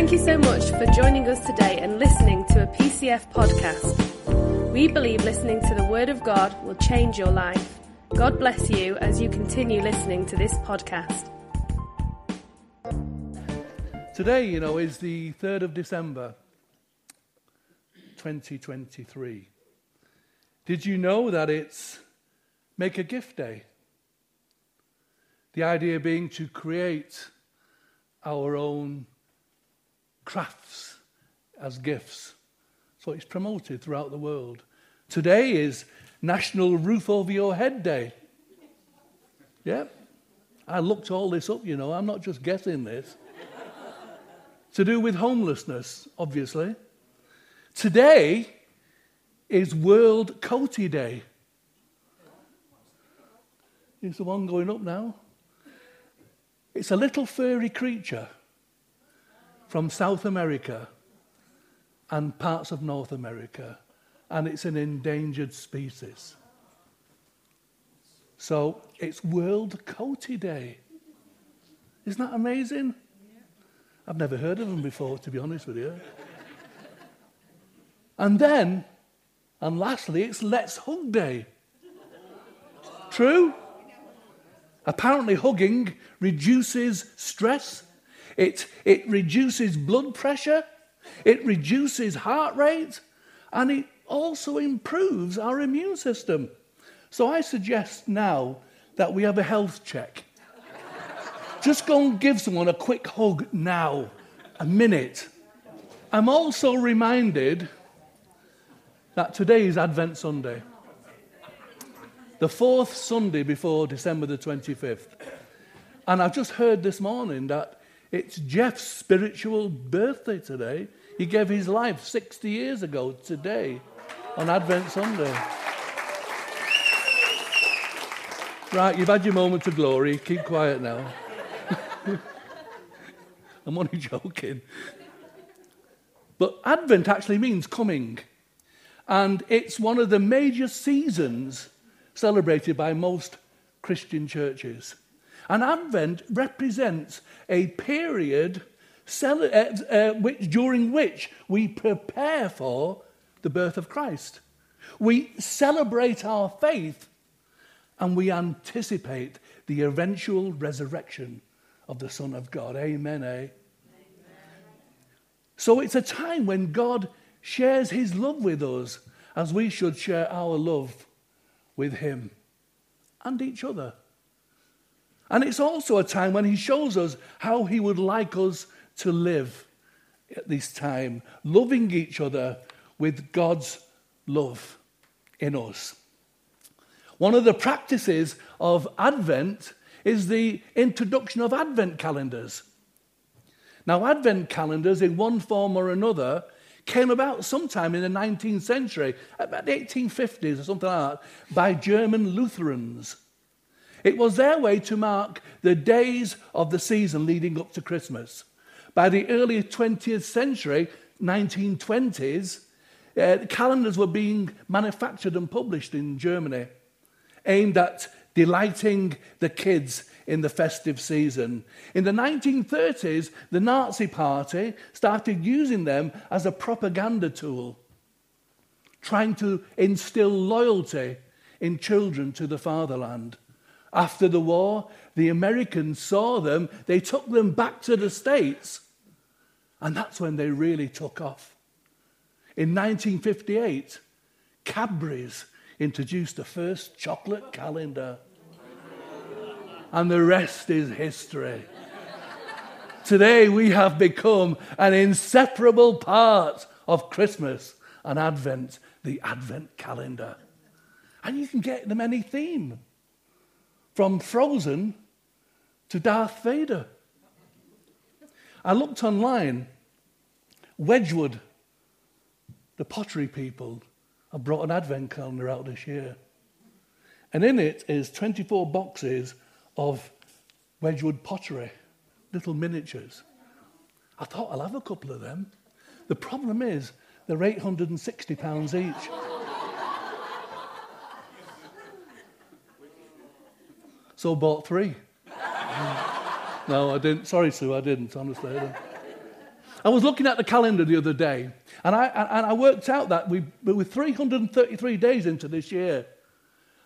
Thank you so much for joining us today and listening to a PCF podcast. We believe listening to the Word of God will change your life. God bless you as you continue listening to this podcast. Today, you know, is the 3rd of December, 2023. Did you know that it's Make a Gift Day? The idea being to create our own crafts as gifts. So it's promoted throughout the world. Today is National Roof Over Your Head Day. Yeah. I looked all this up, you know, I'm not just guessing this. to do with homelessness, obviously. Today is World Coati Day. Is the one going up now? It's a little furry creature from South America and parts of North America, and it's an endangered species. So it's World Coati Day. Isn't that amazing? I've never heard of them before, to be honest with you. and then, and lastly, it's Let's Hug Day. True? Apparently, hugging reduces stress, it, it reduces blood pressure, it reduces heart rate, and it also improves our immune system. So I suggest now that we have a health check. Just go and give someone a quick hug now, a minute. I'm also reminded that today is Advent Sunday the fourth Sunday before December the 25th. And I've just heard this morning that it's Jeff's spiritual birthday today. He gave his life 60 years ago today on Advent Sunday. Right, you've had your moment of glory. Keep quiet now. I'm only joking. But Advent actually means coming. And it's one of the major seasons celebrated by most Christian churches. And Advent represents a period uh, uh, which, during which we prepare for the birth of Christ. We celebrate our faith and we anticipate the eventual resurrection of the Son of God. Amen, eh? Amen. So it's a time when God shares his love with us as we should share our love with Him and each other. And it's also a time when He shows us how He would like us to live at this time, loving each other with God's love in us. One of the practices of Advent is the introduction of Advent calendars. Now, Advent calendars, in one form or another, came about sometime in the 19th century, about the 1850s or something like that, by German Lutherans. It was their way to mark the days of the season leading up to Christmas. By the early 20th century, 1920s, uh, calendars were being manufactured and published in Germany, aimed at delighting the kids in the festive season. In the 1930s, the Nazi Party started using them as a propaganda tool, trying to instill loyalty in children to the fatherland. After the war, the Americans saw them, they took them back to the States, and that's when they really took off. In 1958, Cadbury's introduced the first chocolate calendar and the rest is history. Today, we have become an inseparable part of Christmas and Advent, the Advent calendar. And you can get them any theme from Frozen to Darth Vader. I looked online, Wedgwood, the pottery people, have brought an Advent calendar out this year. And in it is 24 boxes of Wedgwood pottery, little miniatures. I thought I'll have a couple of them. The problem is they're £860 each. So bought three. no, I didn't. Sorry, Sue, I didn't, honestly. I. I was looking at the calendar the other day, and I, and I worked out that we, we were 333 days into this year,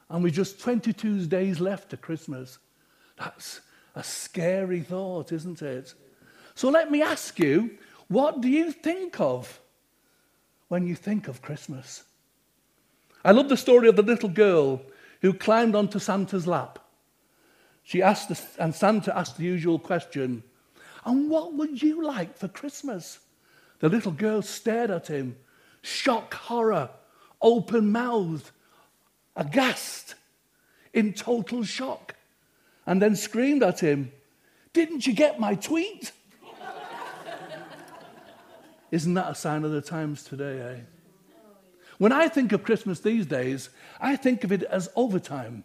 and we're just 22 days left to Christmas. That's a scary thought, isn't it? So let me ask you, what do you think of when you think of Christmas? I love the story of the little girl who climbed onto Santa's lap. She asked, the, and Santa asked the usual question, And what would you like for Christmas? The little girl stared at him, shock, horror, open mouthed, aghast, in total shock, and then screamed at him, Didn't you get my tweet? Isn't that a sign of the times today, eh? When I think of Christmas these days, I think of it as overtime.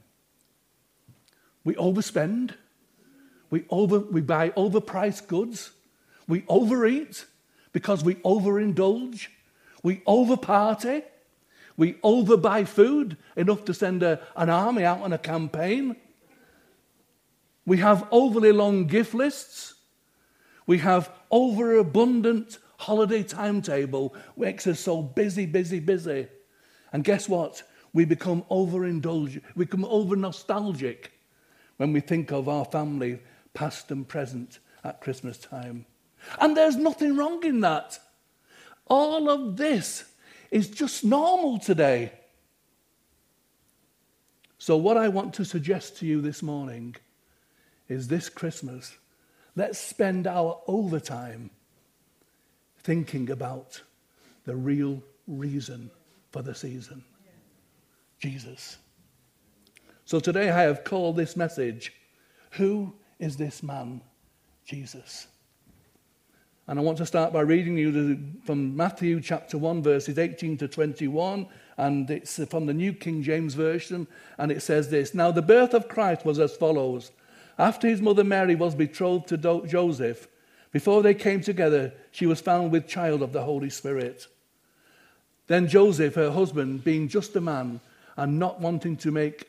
We overspend, we, over, we buy overpriced goods, we overeat because we overindulge, we overparty, we overbuy food enough to send a, an army out on a campaign. We have overly long gift lists. We have overabundant holiday timetable makes us so busy, busy, busy. And guess what? We become overindulgent, we become over nostalgic when we think of our family, past and present, at Christmas time. And there's nothing wrong in that. All of this is just normal today. So, what I want to suggest to you this morning is this Christmas, let's spend our overtime thinking about the real reason for the season Jesus. So today I have called this message, Who is this man, Jesus? And I want to start by reading you from Matthew chapter 1, verses 18 to 21. And it's from the New King James Version. And it says this Now the birth of Christ was as follows. After his mother Mary was betrothed to Joseph, before they came together, she was found with child of the Holy Spirit. Then Joseph, her husband, being just a man and not wanting to make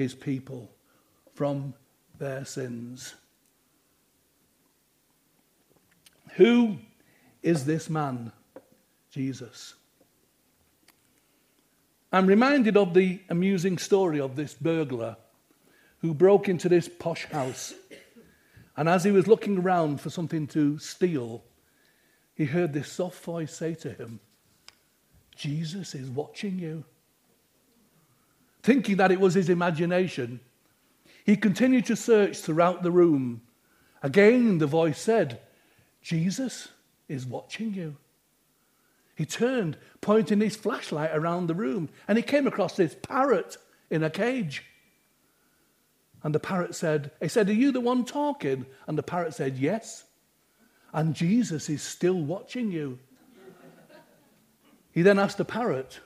his people from their sins. Who is this man, Jesus? I'm reminded of the amusing story of this burglar who broke into this posh house and as he was looking around for something to steal, he heard this soft voice say to him, Jesus is watching you. Thinking that it was his imagination, he continued to search throughout the room. Again, the voice said, Jesus is watching you. He turned, pointing his flashlight around the room, and he came across this parrot in a cage. And the parrot said, He said, Are you the one talking? And the parrot said, Yes. And Jesus is still watching you. He then asked the parrot,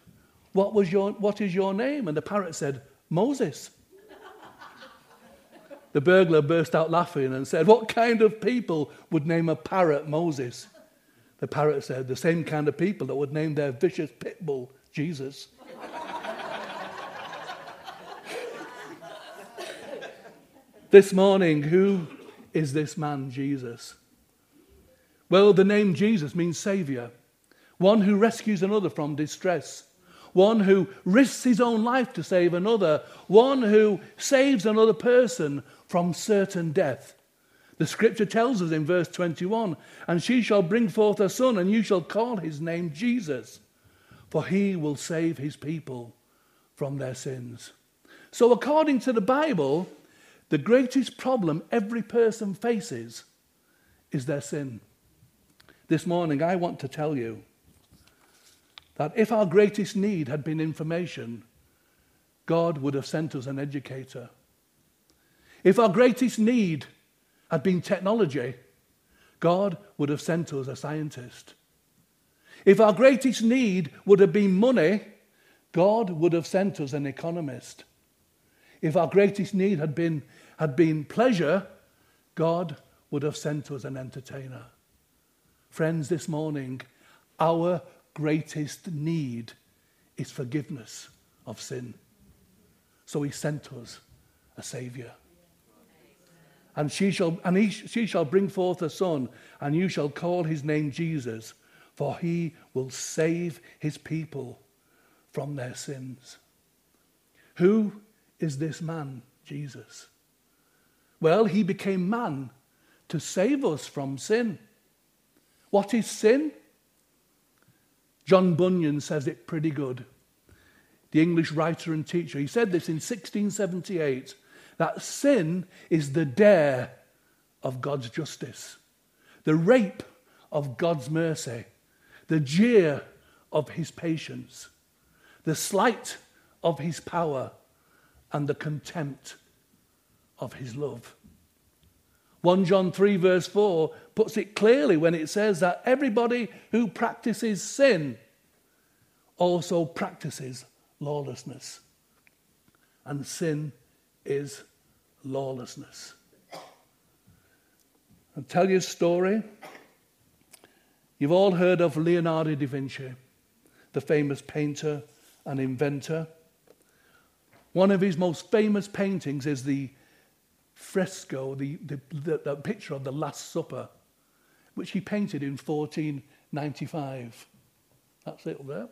what, was your, what is your name? And the parrot said, Moses. the burglar burst out laughing and said, What kind of people would name a parrot Moses? The parrot said, The same kind of people that would name their vicious pit bull Jesus. This morning, who is this man, Jesus? Well, the name Jesus means Savior, one who rescues another from distress, one who risks his own life to save another, one who saves another person from certain death. The scripture tells us in verse 21 And she shall bring forth a son, and you shall call his name Jesus, for he will save his people from their sins. So, according to the Bible, the greatest problem every person faces is their sin. This morning, I want to tell you that if our greatest need had been information, God would have sent us an educator. If our greatest need had been technology, God would have sent us a scientist. If our greatest need would have been money, God would have sent us an economist. If our greatest need had been, had been pleasure, God would have sent us an entertainer. Friends, this morning, our greatest need is forgiveness of sin. So he sent us a Saviour. And she shall, and he, she shall bring forth a son, and you shall call his name Jesus, for he will save his people from their sins. Who is this man, Jesus? Well, he became man to save us from sin. What is sin? John Bunyan says it pretty good. The English writer and teacher. He said this in 1678 that sin is the dare of God's justice, the rape of God's mercy, the jeer of his patience, the slight of his power, and the contempt of his love. 1 John 3, verse 4, puts it clearly when it says that everybody who practices sin also practices lawlessness. And sin is lawlessness. I'll tell you a story. You've all heard of Leonardo da Vinci, the famous painter and inventor. One of his most famous paintings is the fresco, the, the, the, the picture of the Last Supper, which he painted in 1495. That's it there.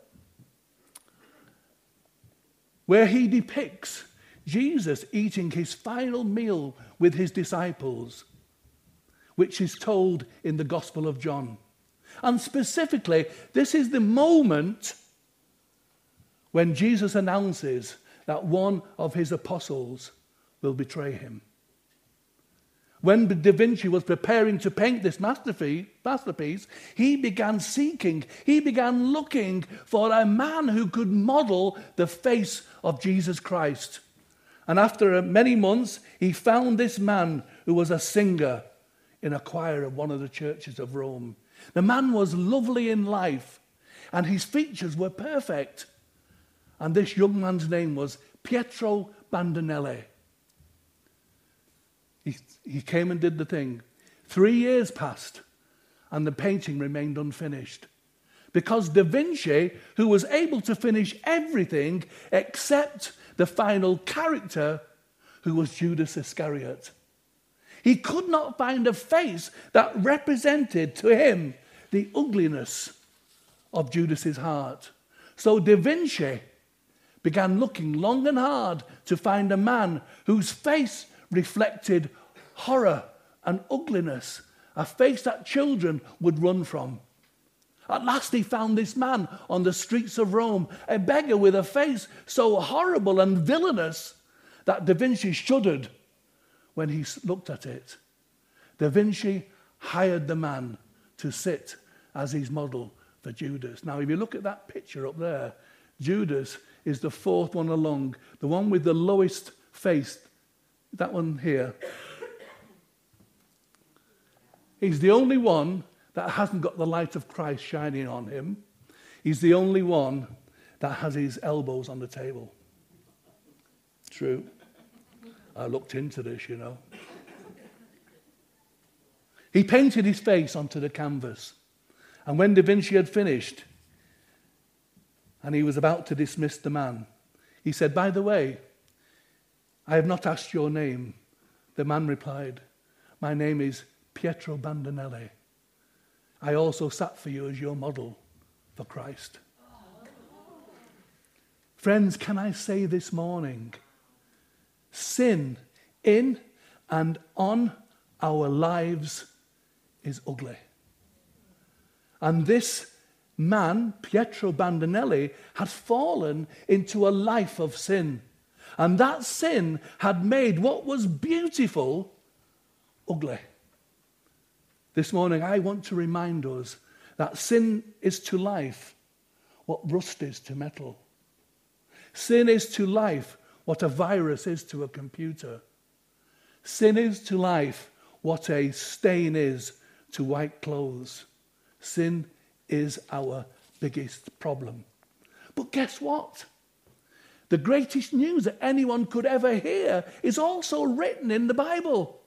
Where he depicts Jesus eating his final meal with his disciples, which is told in the Gospel of John. And specifically, this is the moment when Jesus announces that one of his apostles will betray him. When Da Vinci was preparing to paint this masterpiece, he began seeking, he began looking for a man who could model the face of Jesus Christ. And after many months, he found this man who was a singer in a choir of one of the churches of Rome. The man was lovely in life, and his features were perfect. And this young man's name was Pietro Bandinelli. He, came and did the thing. Three years passed, and the painting remained unfinished. Because Da Vinci, who was able to finish everything except the final character, who was Judas Iscariot, he could not find a face that represented to him the ugliness of Judas's heart. So Da Vinci began looking long and hard to find a man whose face reflected horror and ugliness, a face that children would run from. At last, he found this man on the streets of Rome, a beggar with a face so horrible and villainous that Da Vinci shuddered when he looked at it. Da Vinci hired the man to sit as his model for Judas. Now, if you look at that picture up there, Judas is the fourth one along, the one with the lowest face that one here. He's the only one that hasn't got the light of Christ shining on him. He's the only one that has his elbows on the table. True. I looked into this, you know. He painted his face onto the canvas. And when Da Vinci had finished, and he was about to dismiss the man, he said, By the way, I have not asked your name. The man replied, My name is Pietro Bandinelli. I also sat for you as your model for Christ. Friends, can I say this morning sin in and on our lives is ugly. And this man, Pietro Bandinelli, had fallen into a life of sin. And that sin had made what was beautiful ugly. This morning, I want to remind us that sin is to life what rust is to metal. Sin is to life what a virus is to a computer. Sin is to life what a stain is to white clothes. Sin is our biggest problem. But guess what? The greatest news that anyone could ever hear is also written in the Bible.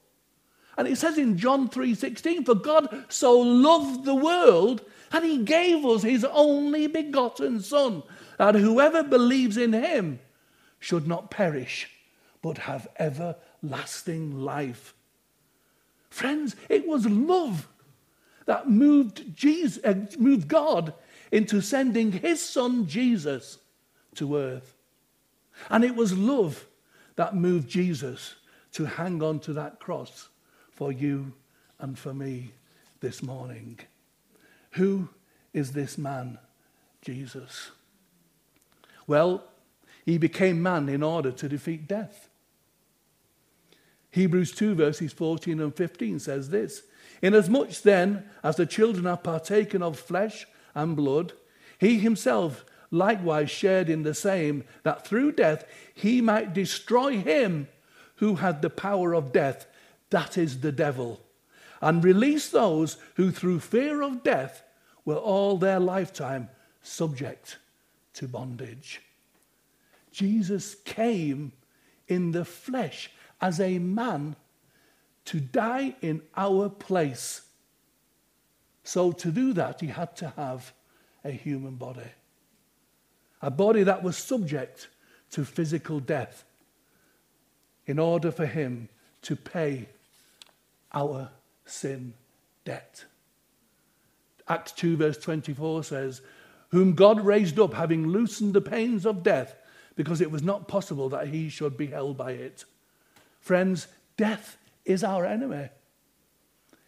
And it says in John 3:16, "For God so loved the world and he gave us his only begotten son, that whoever believes in him should not perish, but have everlasting life." Friends, it was love that moved Jesus, uh, moved God into sending his son Jesus to earth. And it was love that moved Jesus to hang on to that cross for you and for me this morning. Who is this man, Jesus? Well, he became man in order to defeat death. Hebrews 2, verses 14 and 15 says this Inasmuch then as the children are partaken of flesh and blood, he himself likewise shared in the same, that through death he might destroy him who had the power of death, that is the devil, and release those who through fear of death were all their lifetime subject to bondage. Jesus came in the flesh as a man to die in our place. So, to do that, he had to have a human body a body that was subject to physical death, in order for him to pay our sin debt. Acts 2, verse 24 says, Whom God raised up, having loosened the pains of death, because it was not possible that he should be held by it. Friends, death is our enemy.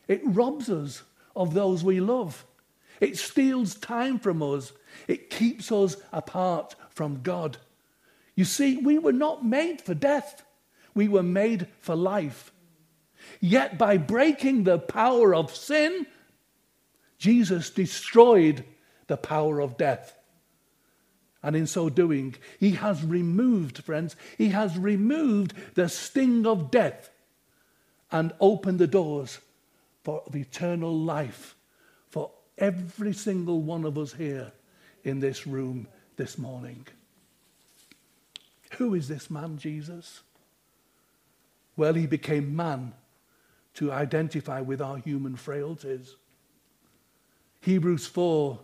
It robs us of those we love. It steals time from us. It keeps us apart from God. You see, we were not made for death, we were made for life. Yet, by breaking the power of sin, Jesus destroyed the power of death. And in so doing, he has removed, friends, he has removed the sting of death and opened the doors for eternal life every single one of us here in this room this morning. Who is this man, Jesus? Well, he became man to identify with our human frailties. Hebrews 4,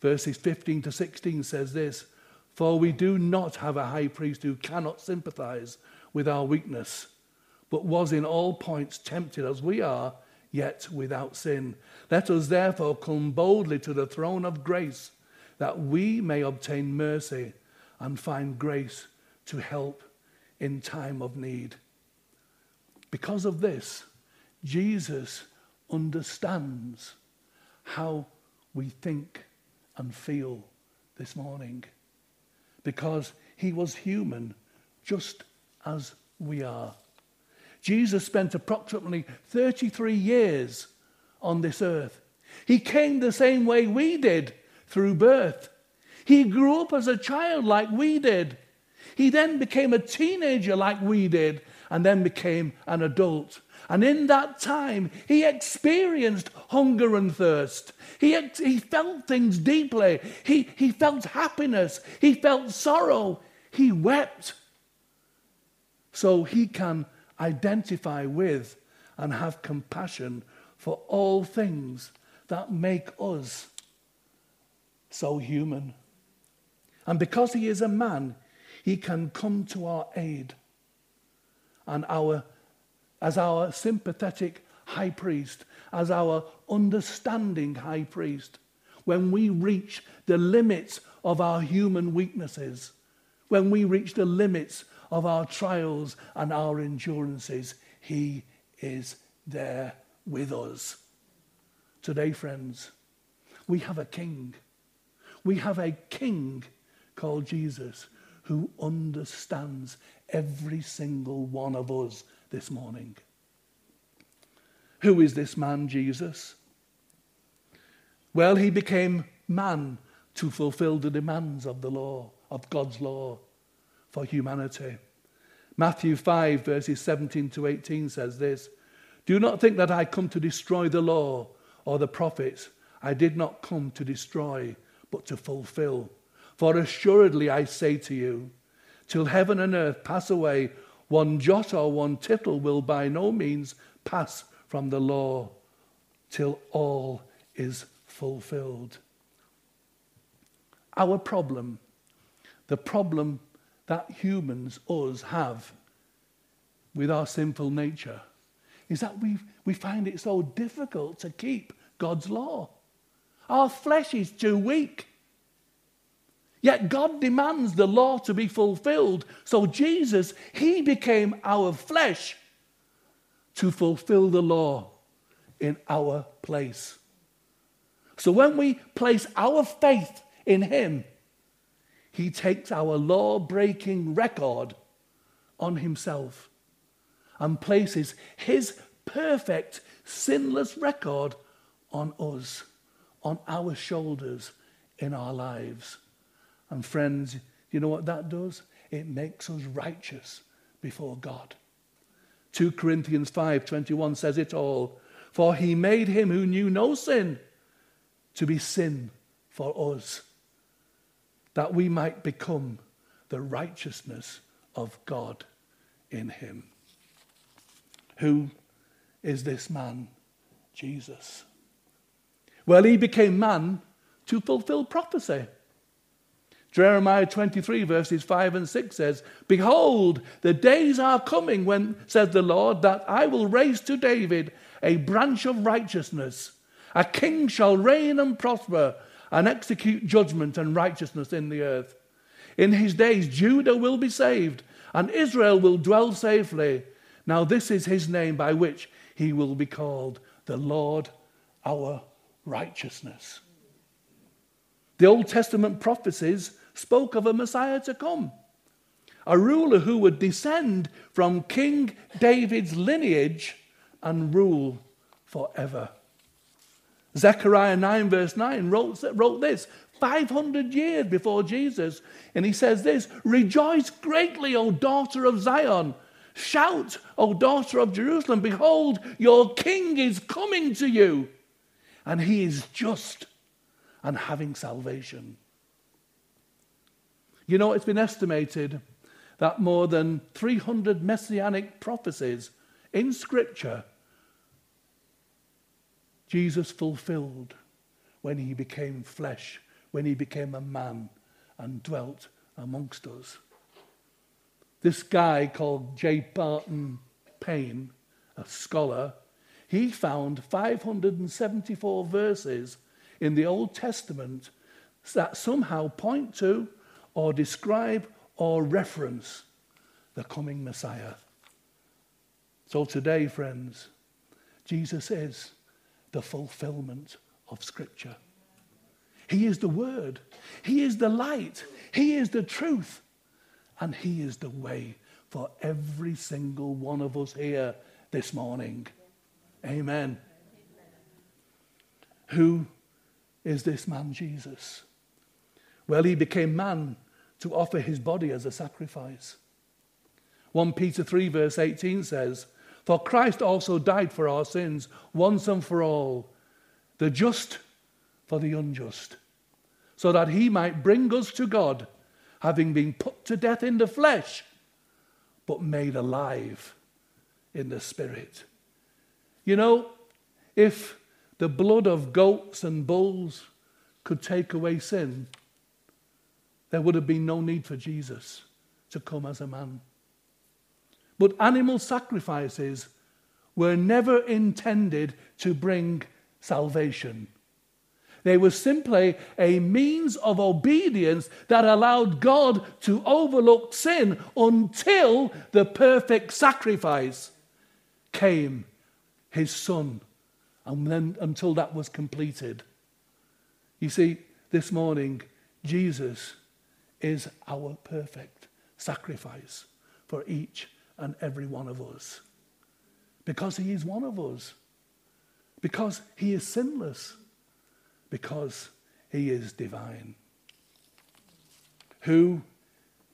verses 15 to 16 says this For we do not have a high priest who cannot sympathize with our weakness, but was in all points tempted as we are, yet without sin. Let us therefore come boldly to the throne of grace that we may obtain mercy and find grace to help in time of need. Because of this, Jesus understands how we think and feel this morning because he was human just as we are. Jesus spent approximately 33 years on this earth. He came the same way we did through birth. He grew up as a child like we did. He then became a teenager like we did, and then became an adult. And in that time, he experienced hunger and thirst. He, he felt things deeply. He, he felt happiness. He felt sorrow. He wept. So he can identify with and have compassion for all things that make us so human. And because he is a man, he can come to our aid. And our, as our sympathetic high priest, as our understanding high priest, when we reach the limits of our human weaknesses, when we reach the limits of our trials and our endurances, he is there with us. Today, friends, we have a king we have a king called Jesus who understands every single one of us this morning. Who is this man, Jesus? Well, he became man to fulfill the demands of the law, of God's law for humanity. Matthew 5, verses 17 to 18 says this Do not think that I come to destroy the law or the prophets. I did not come to destroy, but to fulfill. For assuredly I say to you, till heaven and earth pass away, one jot or one tittle will by no means pass from the law till all is fulfilled. Our problem, the problem that humans, us, have with our sinful nature, is that we, we find it so difficult to keep God's law. Our flesh is too weak. Yet God demands the law to be fulfilled. So Jesus, He became our flesh to fulfill the law in our place. So when we place our faith in Him, He takes our law breaking record on Himself and places His perfect, sinless record on us, on our shoulders, in our lives. And friends, you know what that does? It makes us righteous before God. 2 Corinthians 5:21 says it all, for he made him who knew no sin to be sin for us, that we might become the righteousness of God in him. Who is this man? Jesus. Well, he became man to fulfill prophecy. Jeremiah 23, verses 5 and 6 says, Behold, the days are coming when, says the Lord, that I will raise to David a branch of righteousness. A king shall reign and prosper and execute judgment and righteousness in the earth. In his days, Judah will be saved and Israel will dwell safely. Now, this is his name by which he will be called the Lord our righteousness. The Old Testament prophecies spoke of a Messiah to come, a ruler who would descend from King David's lineage and rule forever. Zechariah 9, verse 9, wrote, wrote this 500 years before Jesus. And he says this Rejoice greatly, O daughter of Zion. Shout, O daughter of Jerusalem. Behold, your king is coming to you, and he is just and having salvation. You know, it's been estimated that more than 300 messianic prophecies in Scripture Jesus fulfilled when he became flesh, when he became a man and dwelt amongst us. This guy called J. Barton Payne, a scholar, he found 574 verses in the Old Testament that somehow point to or describe or reference the coming Messiah. So today, friends, Jesus is the fulfillment of Scripture. He is the Word, He is the light, He is the truth, and He is the way for every single one of us here this morning. Amen. Who is this man, Jesus? Well, he became man to offer his body as a sacrifice. 1 Peter 3, verse 18 says, For Christ also died for our sins once and for all, the just for the unjust, so that he might bring us to God, having been put to death in the flesh, but made alive in the spirit. You know, if the blood of goats and bulls could take away sin, there would have been no need for Jesus to come as a man. But animal sacrifices were never intended to bring salvation. They were simply a means of obedience that allowed God to overlook sin until the perfect sacrifice came, his son, and then until that was completed. You see, this morning, Jesus is our perfect sacrifice for each and every one of us. Because he is one of us. Because he is sinless. Because he is divine. Who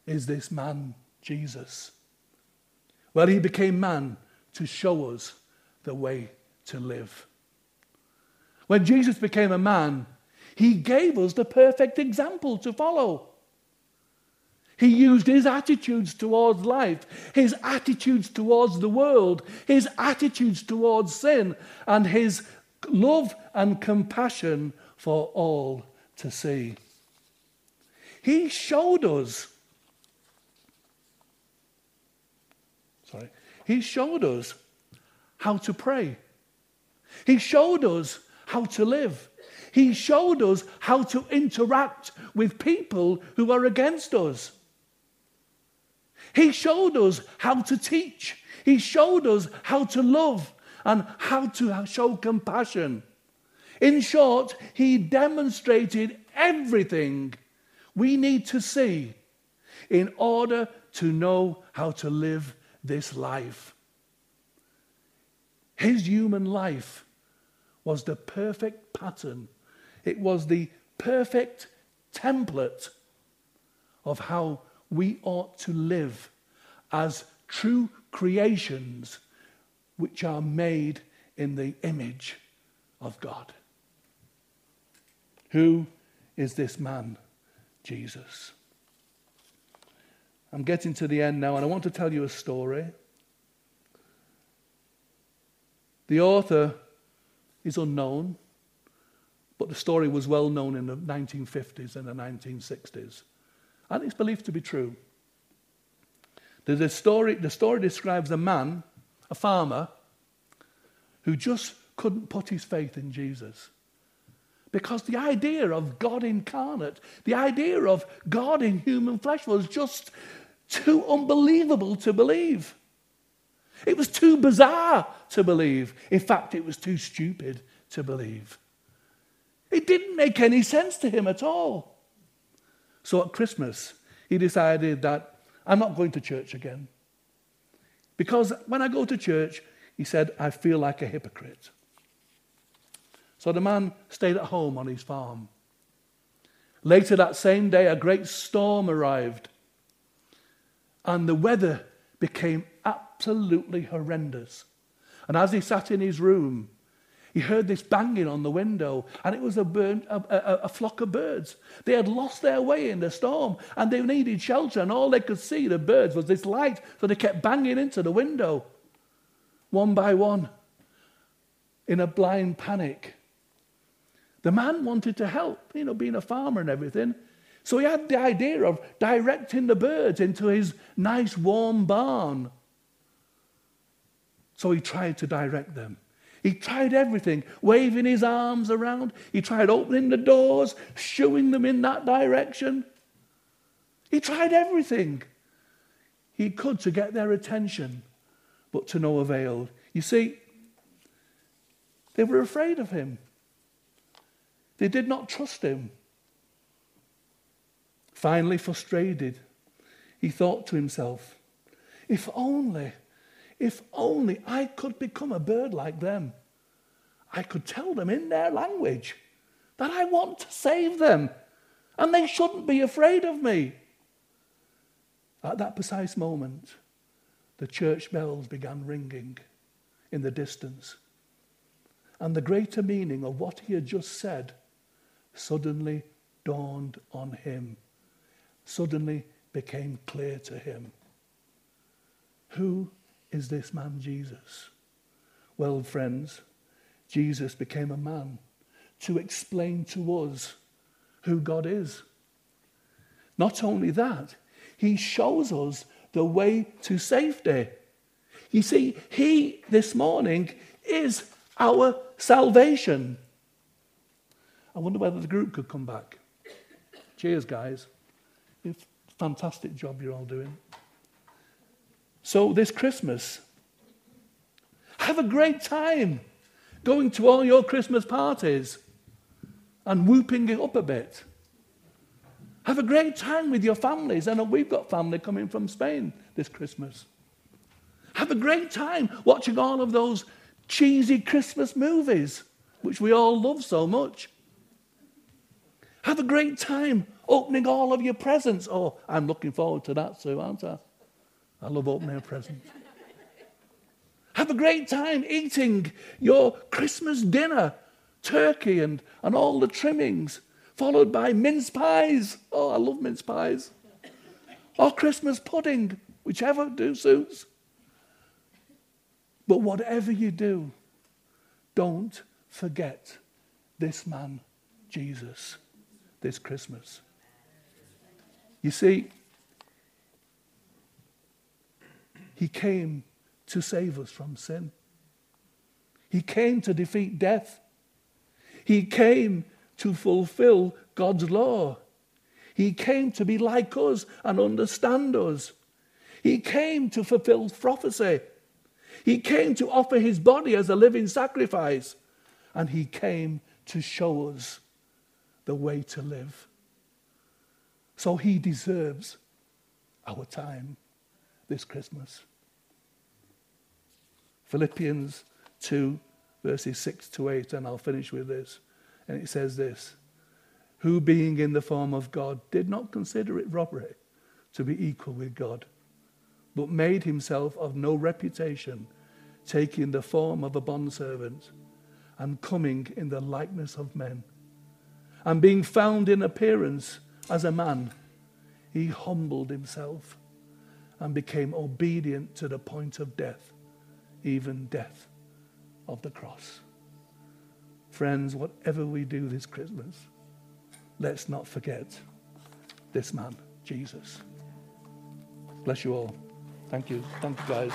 is this man, Jesus? Well, he became man to show us the way to live. When Jesus became a man, He gave us the perfect example to follow. He used his attitudes towards life, his attitudes towards the world, his attitudes towards sin, and his love and compassion for all to see. He showed us, sorry, he showed us how to pray. He showed us how to live. He showed us how to interact with people who are against us. He showed us how to teach. He showed us how to love and how to show compassion. In short, he demonstrated everything we need to see in order to know how to live this life. His human life was the perfect pattern, it was the perfect template of how we ought to live as true creations which are made in the image of God. Who is this man, Jesus? I'm getting to the end now, and I want to tell you a story. The author is unknown, but the story was well known in the 1950s and the 1960s and it's believed to be true. The story, the story describes a man, a farmer, who just couldn't put his faith in Jesus. Because the idea of God incarnate, the idea of God in human flesh was just too unbelievable to believe. It was too bizarre to believe. In fact, it was too stupid to believe. It didn't make any sense to him at all. So at Christmas, he decided that I'm not going to church again. Because when I go to church, he said, I feel like a hypocrite. So the man stayed at home on his farm. Later that same day, a great storm arrived, and the weather became absolutely horrendous. And as he sat in his room, he heard this banging on the window, and it was a, a, a, a, flock of birds. They had lost their way in the storm, and they needed shelter, and all they could see, the birds, was this light, so they kept banging into the window, one by one, in a blind panic. The man wanted to help, you know, being a farmer and everything. So he had the idea of directing the birds into his nice warm barn. So he tried to direct them. He tried everything, waving his arms around. He tried opening the doors, shooing them in that direction. He tried everything he could to get their attention, but to no avail. You see, they were afraid of him. They did not trust him. Finally, frustrated, he thought to himself, if only if only I could become a bird like them, I could tell them in their language that I want to save them and they shouldn't be afraid of me. At that precise moment, the church bells began ringing in the distance. And the greater meaning of what he had just said suddenly dawned on him, suddenly became clear to him. Who is this man Jesus? Well, friends, Jesus became a man to explain to us who God is. Not only that, he shows us the way to safety. You see, he this morning is our salvation. I wonder whether the group could come back. Cheers, guys. It's fantastic job you're all doing. So, this Christmas, have a great time going to all your Christmas parties and whooping it up a bit. Have a great time with your families. I know we've got family coming from Spain this Christmas. Have a great time watching all of those cheesy Christmas movies, which we all love so much. Have a great time opening all of your presents. Oh, I'm looking forward to that too, aren't I? I love opening presents. Have a great time eating your Christmas dinner, turkey and, and all the trimmings, followed by mince pies. Oh, I love mince pies. Or Christmas pudding, whichever do suits. But whatever you do, don't forget this man, Jesus, this Christmas. You see, he came to save us from sin. He came to defeat death. He came to fulfill God's law. He came to be like us and understand us. He came to fulfill prophecy. He came to offer his body as a living sacrifice. And he came to show us the way to live. So he deserves our time this Christmas. Philippians 2, verses 6 to 8, and I'll finish with this. And it says this Who, being in the form of God, did not consider it robbery to be equal with God, but made himself of no reputation, taking the form of a bondservant, and coming in the likeness of men. And being found in appearance as a man, he humbled himself and became obedient to the point of death, even death of the cross. Friends, whatever we do this Christmas, let's not forget this man, Jesus. Bless you all. Thank you. Thank you, guys.